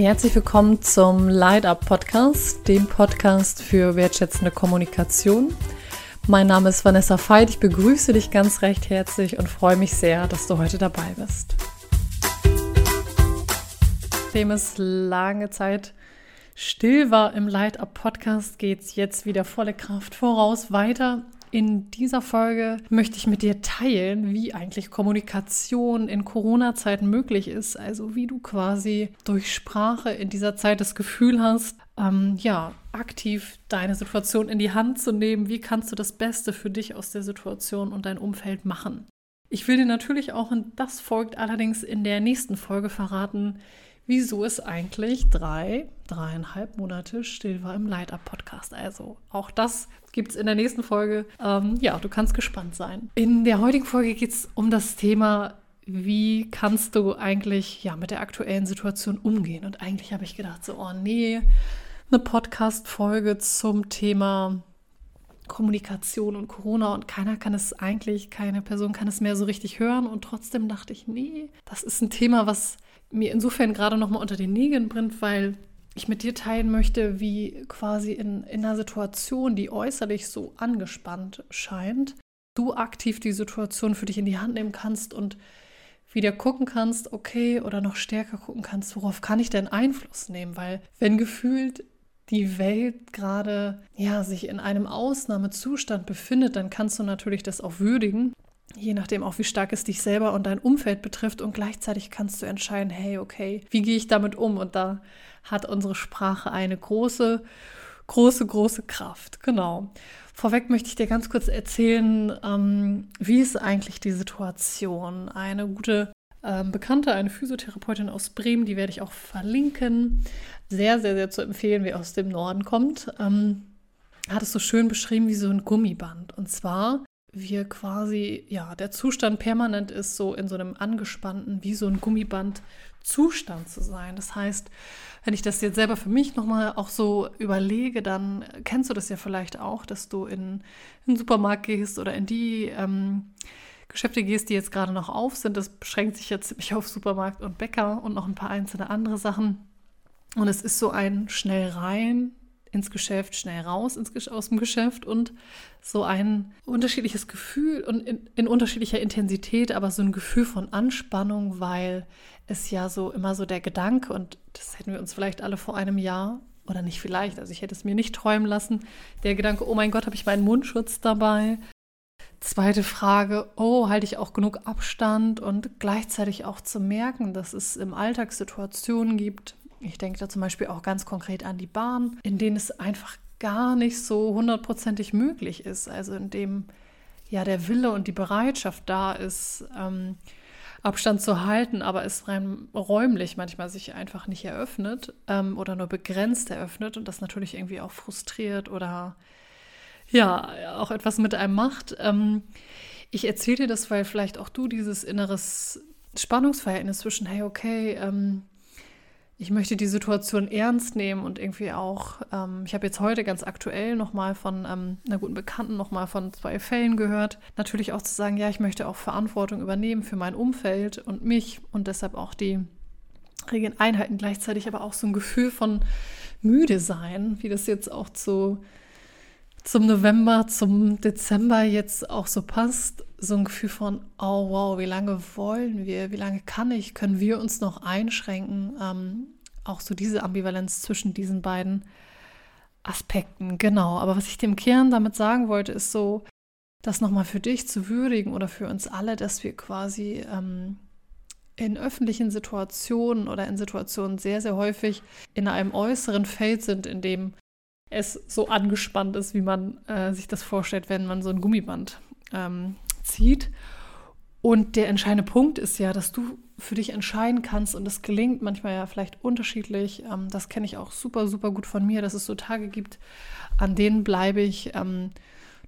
Herzlich willkommen zum Light Up Podcast, dem Podcast für wertschätzende Kommunikation. Mein Name ist Vanessa Veit. Ich begrüße dich ganz recht herzlich und freue mich sehr, dass du heute dabei bist. Nachdem es lange Zeit still war im Light Up Podcast, geht es jetzt wieder volle Kraft voraus weiter in dieser Folge möchte ich mit dir teilen, wie eigentlich Kommunikation in Corona-Zeiten möglich ist. Also wie du quasi durch Sprache in dieser Zeit das Gefühl hast, ähm, ja, aktiv deine Situation in die Hand zu nehmen. Wie kannst du das Beste für dich aus der Situation und dein Umfeld machen? Ich will dir natürlich auch, und das folgt allerdings in der nächsten Folge verraten, wieso es eigentlich drei, dreieinhalb Monate still war im Light-Up-Podcast. Also auch das gibt es in der nächsten Folge. Ähm, ja, du kannst gespannt sein. In der heutigen Folge geht es um das Thema, wie kannst du eigentlich ja, mit der aktuellen Situation umgehen? Und eigentlich habe ich gedacht, so, oh nee, eine Podcast-Folge zum Thema Kommunikation und Corona und keiner kann es eigentlich, keine Person kann es mehr so richtig hören. Und trotzdem dachte ich, nee, das ist ein Thema, was mir insofern gerade noch mal unter den Nägeln brennt, weil ich mit dir teilen möchte, wie quasi in, in einer Situation, die äußerlich so angespannt scheint, du aktiv die Situation für dich in die Hand nehmen kannst und wieder gucken kannst, okay, oder noch stärker gucken kannst, worauf kann ich denn Einfluss nehmen? Weil wenn gefühlt die Welt gerade ja sich in einem Ausnahmezustand befindet, dann kannst du natürlich das auch würdigen je nachdem auch, wie stark es dich selber und dein Umfeld betrifft. Und gleichzeitig kannst du entscheiden, hey, okay, wie gehe ich damit um? Und da hat unsere Sprache eine große, große, große Kraft. Genau. Vorweg möchte ich dir ganz kurz erzählen, ähm, wie ist eigentlich die Situation? Eine gute ähm, Bekannte, eine Physiotherapeutin aus Bremen, die werde ich auch verlinken. Sehr, sehr, sehr zu empfehlen, wer aus dem Norden kommt. Ähm, hat es so schön beschrieben wie so ein Gummiband. Und zwar wir quasi, ja, der Zustand permanent ist, so in so einem angespannten, wie so ein Gummiband Zustand zu sein. Das heißt, wenn ich das jetzt selber für mich nochmal auch so überlege, dann kennst du das ja vielleicht auch, dass du in, in den Supermarkt gehst oder in die ähm, Geschäfte gehst, die jetzt gerade noch auf sind. Das beschränkt sich jetzt ziemlich auf Supermarkt und Bäcker und noch ein paar einzelne andere Sachen. Und es ist so ein schnell rein, ins Geschäft, schnell raus ins, aus dem Geschäft und so ein unterschiedliches Gefühl und in, in, unterschiedlicher Intensität, aber so ein Gefühl von Anspannung, weil es ja so immer so der Gedanke, und das hätten wir uns vielleicht alle vor einem Jahr oder nicht vielleicht, also ich hätte es mir nicht träumen lassen, der Gedanke, oh mein Gott, habe ich meinen Mundschutz dabei? Zweite Frage, oh, halte ich auch genug Abstand und gleichzeitig auch zu merken, dass es im Alltag Situationen gibt, ich denke da zum Beispiel auch ganz konkret an die Bahn, in denen es einfach gar nicht so hundertprozentig möglich ist. Also in dem ja der Wille und die Bereitschaft da ist, ähm, Abstand zu halten, aber es rein räumlich manchmal sich einfach nicht eröffnet ähm, oder nur begrenzt eröffnet und das natürlich irgendwie auch frustriert oder ja auch etwas mit einem macht. Ähm, ich erzähle dir das, weil vielleicht auch du dieses inneres Spannungsverhältnis zwischen, hey, okay, ähm, ich möchte die Situation ernst nehmen und irgendwie auch, ähm, ich habe jetzt heute ganz aktuell nochmal von ähm, einer guten Bekannten nochmal von zwei Fällen gehört, natürlich auch zu sagen, ja, ich möchte auch Verantwortung übernehmen für mein Umfeld und mich und deshalb auch die Regeln einhalten, gleichzeitig aber auch so ein Gefühl von müde sein, wie das jetzt auch zu zum November, zum Dezember jetzt auch so passt, so ein Gefühl von, oh wow, wie lange wollen wir, wie lange kann ich, können wir uns noch einschränken? Ähm, auch so diese Ambivalenz zwischen diesen beiden Aspekten, genau. Aber was ich dem Kern damit sagen wollte, ist so, das nochmal für dich zu würdigen oder für uns alle, dass wir quasi ähm, in öffentlichen Situationen oder in Situationen sehr, sehr häufig in einem äußeren Feld sind, in dem es so angespannt ist, wie man äh, sich das vorstellt, wenn man so ein Gummiband ähm, zieht. Und der entscheidende Punkt ist ja, dass du für dich entscheiden kannst und das gelingt manchmal ja vielleicht unterschiedlich. Ähm, das kenne ich auch super, super gut von mir, dass es so Tage gibt, an denen bleibe ich ähm,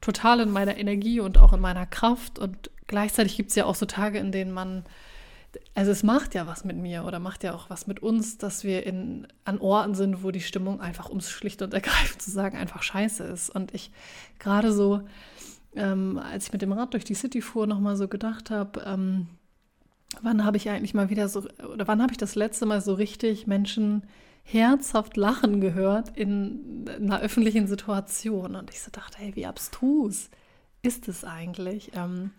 total in meiner Energie und auch in meiner Kraft. Und gleichzeitig gibt es ja auch so Tage, in denen man also es macht ja was mit mir oder macht ja auch was mit uns, dass wir in, an Orten sind, wo die Stimmung einfach, um es schlicht und ergreifend zu sagen, einfach scheiße ist. Und ich gerade so, ähm, als ich mit dem Rad durch die City fuhr, nochmal so gedacht habe, ähm, wann habe ich eigentlich mal wieder so, oder wann habe ich das letzte Mal so richtig Menschen herzhaft lachen gehört in einer öffentlichen Situation? Und ich so dachte, hey, wie abstrus ist es eigentlich? Ähm,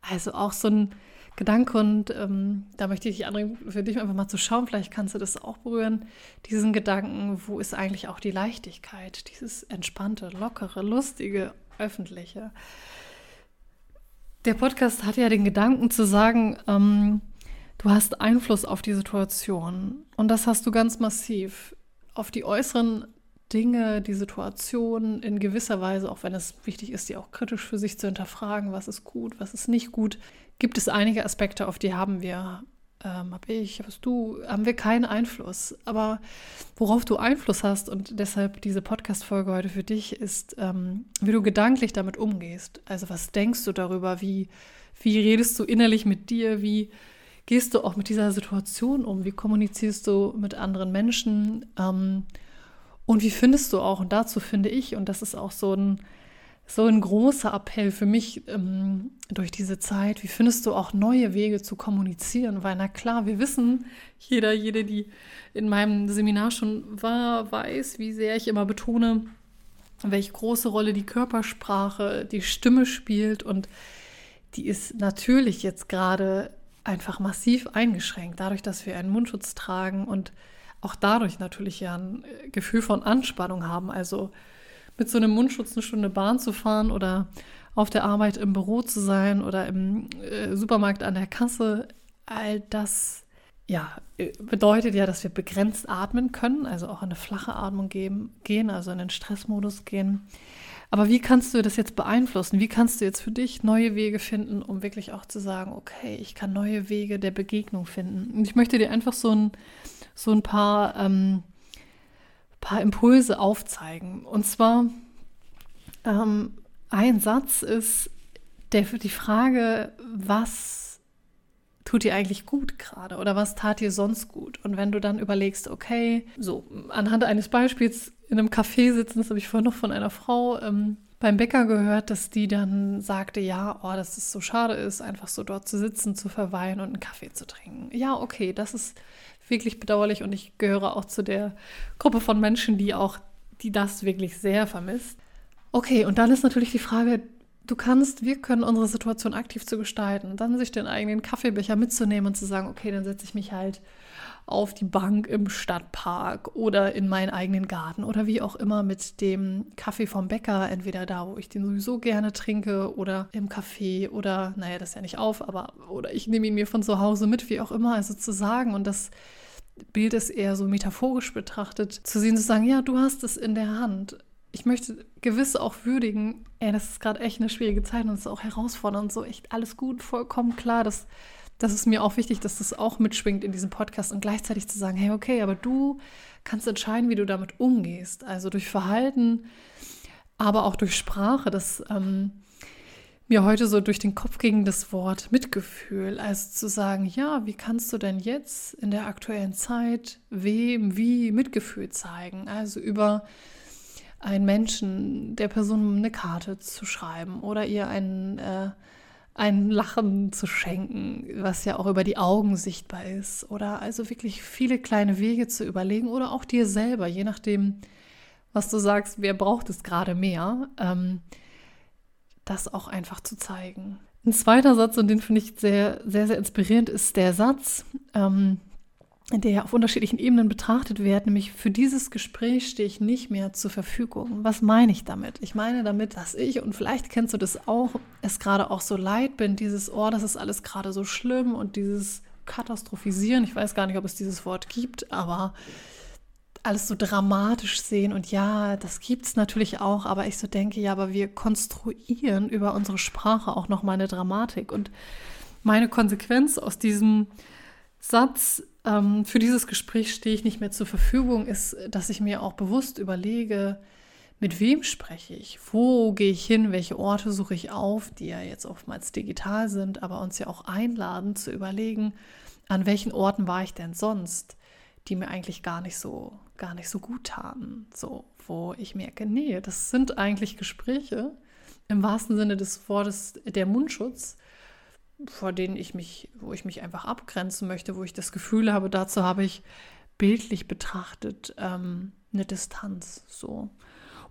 also auch so ein Gedanke und ähm, da möchte ich dich anregen, für dich einfach mal zu schauen, vielleicht kannst du das auch berühren, diesen Gedanken, wo ist eigentlich auch die Leichtigkeit, dieses entspannte, lockere, lustige, öffentliche. Der Podcast hat ja den Gedanken zu sagen, ähm, du hast Einfluss auf die Situation und das hast du ganz massiv auf die äußeren Dinge, die Situation in gewisser Weise, auch wenn es wichtig ist, die auch kritisch für sich zu hinterfragen, was ist gut, was ist nicht gut, gibt es einige Aspekte, auf die haben wir, ähm, habe ich, hast du, haben wir keinen Einfluss. Aber worauf du Einfluss hast und deshalb diese Podcast-Folge heute für dich ist, ähm, wie du gedanklich damit umgehst. Also was denkst du darüber? Wie, wie redest du innerlich mit dir? Wie gehst du auch mit dieser Situation um? Wie kommunizierst du mit anderen Menschen? Ähm, und wie findest du auch, und dazu finde ich, und das ist auch so ein, so ein großer Appell für mich ähm, durch diese Zeit, wie findest du auch neue Wege zu kommunizieren? Weil na klar, wir wissen, jeder, jede, die in meinem Seminar schon war, weiß, wie sehr ich immer betone, welche große Rolle die Körpersprache, die Stimme spielt. Und die ist natürlich jetzt gerade einfach massiv eingeschränkt, dadurch, dass wir einen Mundschutz tragen und auch dadurch natürlich ja ein Gefühl von Anspannung haben. Also mit so einem Mundschutz eine Stunde Bahn zu fahren oder auf der Arbeit im Büro zu sein oder im äh, Supermarkt an der Kasse, all das ja, äh, bedeutet ja, dass wir begrenzt atmen können, also auch in eine flache Atmung geben, gehen, also in den Stressmodus gehen. Aber wie kannst du das jetzt beeinflussen? Wie kannst du jetzt für dich neue Wege finden, um wirklich auch zu sagen, okay, ich kann neue Wege der Begegnung finden? Und ich möchte dir einfach so ein, so ein paar, ähm, paar Impulse aufzeigen. Und zwar ähm, ein Satz ist der, die Frage, was tut dir eigentlich gut gerade oder was tat dir sonst gut? Und wenn du dann überlegst, okay, so anhand eines Beispiels in einem Café sitzen, das habe ich vorhin noch von einer Frau ähm, beim Bäcker gehört, dass die dann sagte, ja, oh, dass es so schade ist, einfach so dort zu sitzen, zu verweilen und einen Kaffee zu trinken. Ja, okay, das ist wirklich bedauerlich und ich gehöre auch zu der Gruppe von Menschen, die auch, die das wirklich sehr vermisst. Okay, und dann ist natürlich die Frage, du kannst, wir können unsere Situation aktiv zu gestalten, dann sich den eigenen Kaffeebecher mitzunehmen und zu sagen, okay, dann setze ich mich halt auf die Bank im Stadtpark oder in meinen eigenen Garten oder wie auch immer mit dem Kaffee vom Bäcker, entweder da, wo ich den sowieso gerne trinke oder im Café oder, naja, das ist ja nicht auf, aber oder ich nehme ihn mir von zu Hause mit, wie auch immer, also zu sagen und das Bild ist eher so metaphorisch betrachtet, zu sehen, zu sagen, ja, du hast es in der Hand. Ich möchte gewiss auch würdigen, ey, das ist gerade echt eine schwierige Zeit und es ist auch herausfordernd so, echt alles gut, vollkommen klar, dass das ist mir auch wichtig, dass das auch mitschwingt in diesem Podcast und gleichzeitig zu sagen, hey, okay, aber du kannst entscheiden, wie du damit umgehst. Also durch Verhalten, aber auch durch Sprache. Das ähm, mir heute so durch den Kopf ging das Wort Mitgefühl. Also zu sagen, ja, wie kannst du denn jetzt in der aktuellen Zeit wem wie Mitgefühl zeigen? Also über einen Menschen, der Person eine Karte zu schreiben oder ihr einen äh, ein Lachen zu schenken, was ja auch über die Augen sichtbar ist. Oder also wirklich viele kleine Wege zu überlegen oder auch dir selber, je nachdem, was du sagst, wer braucht es gerade mehr, ähm, das auch einfach zu zeigen. Ein zweiter Satz, und den finde ich sehr, sehr, sehr inspirierend, ist der Satz, ähm, der auf unterschiedlichen Ebenen betrachtet wird, nämlich für dieses Gespräch stehe ich nicht mehr zur Verfügung. Was meine ich damit? Ich meine damit, dass ich, und vielleicht kennst du das auch, es gerade auch so leid bin, dieses, oh, das ist alles gerade so schlimm und dieses Katastrophisieren, ich weiß gar nicht, ob es dieses Wort gibt, aber alles so dramatisch sehen und ja, das gibt es natürlich auch, aber ich so denke, ja, aber wir konstruieren über unsere Sprache auch nochmal eine Dramatik und meine Konsequenz aus diesem Satz ähm, für dieses Gespräch stehe ich nicht mehr zur Verfügung, ist, dass ich mir auch bewusst überlege, mit wem spreche ich? Wo gehe ich hin? Welche Orte suche ich auf, die ja jetzt oftmals digital sind, aber uns ja auch einladen zu überlegen, an welchen Orten war ich denn sonst, die mir eigentlich gar nicht so, gar nicht so gut taten. So, wo ich merke, nee, das sind eigentlich Gespräche im wahrsten Sinne des Wortes der Mundschutz, vor denen ich mich, wo ich mich einfach abgrenzen möchte, wo ich das Gefühl habe, dazu habe ich bildlich betrachtet ähm, eine Distanz. So.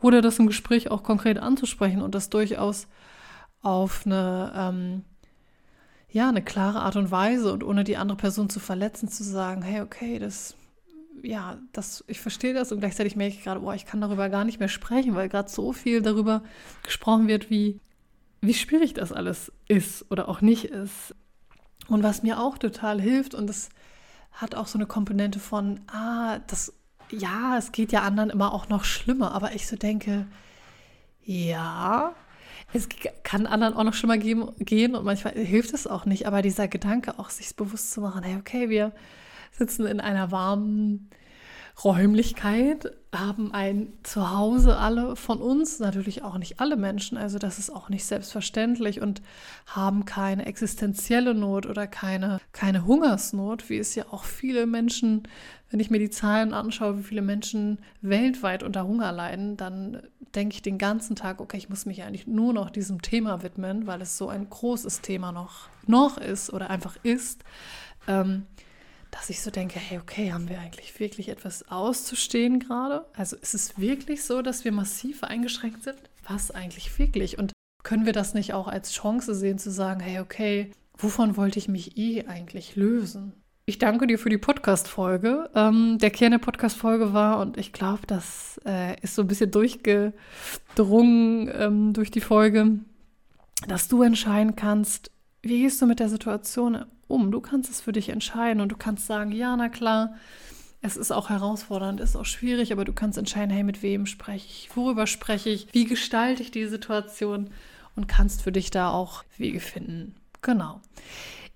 Oder das im Gespräch auch konkret anzusprechen und das durchaus auf eine, ähm, ja, eine klare Art und Weise und ohne die andere Person zu verletzen, zu sagen, hey, okay, das, ja, das, ich verstehe das und gleichzeitig merke ich gerade, boah, ich kann darüber gar nicht mehr sprechen, weil gerade so viel darüber gesprochen wird, wie, wie schwierig das alles ist oder auch nicht ist. Und was mir auch total hilft, und das hat auch so eine Komponente von, ah, das, ja, es geht ja anderen immer auch noch schlimmer, aber ich so denke, ja, es kann anderen auch noch schlimmer geben, gehen und manchmal hilft es auch nicht, aber dieser Gedanke auch, sich bewusst zu machen, hey, okay, wir sitzen in einer warmen Räumlichkeit, haben ein Zuhause alle von uns, natürlich auch nicht alle Menschen, also das ist auch nicht selbstverständlich und haben keine existenzielle Not oder keine, keine Hungersnot, wie es ja auch viele Menschen, wenn ich mir die Zahlen anschaue, wie viele Menschen weltweit unter Hunger leiden, dann denke ich den ganzen Tag, okay, ich muss mich eigentlich nur noch diesem Thema widmen, weil es so ein großes Thema noch, noch ist oder einfach ist. Ähm, dass ich so denke, hey, okay, haben wir eigentlich wirklich etwas auszustehen gerade? Also ist es wirklich so, dass wir massiv eingeschränkt sind? Was eigentlich wirklich? Und können wir das nicht auch als Chance sehen, zu sagen, hey, okay, wovon wollte ich mich eh eigentlich lösen? Ich danke dir für die Podcast-Folge. Ähm, der Kern der Podcast-Folge war, und ich glaube, das äh, ist so ein bisschen durchgedrungen ähm, durch die Folge, dass du entscheiden kannst, wie gehst du mit der Situation um. Du kannst es für dich entscheiden und du kannst sagen, ja, na klar, es ist auch herausfordernd, ist auch schwierig, aber du kannst entscheiden, hey, mit wem spreche ich, worüber spreche ich, wie gestalte ich die Situation und kannst für dich da auch Wege finden. Genau.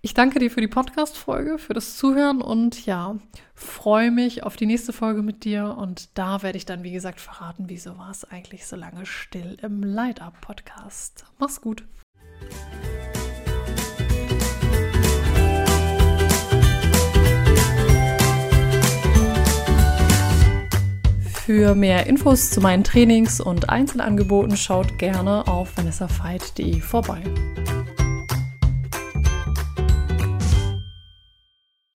Ich danke dir für die Podcast-Folge, für das Zuhören und ja, freue mich auf die nächste Folge mit dir. Und da werde ich dann, wie gesagt, verraten, wieso war es eigentlich so lange still im Light-Up-Podcast. Mach's gut. Für mehr Infos zu meinen Trainings und Einzelangeboten schaut gerne auf vanessafeit.de vorbei.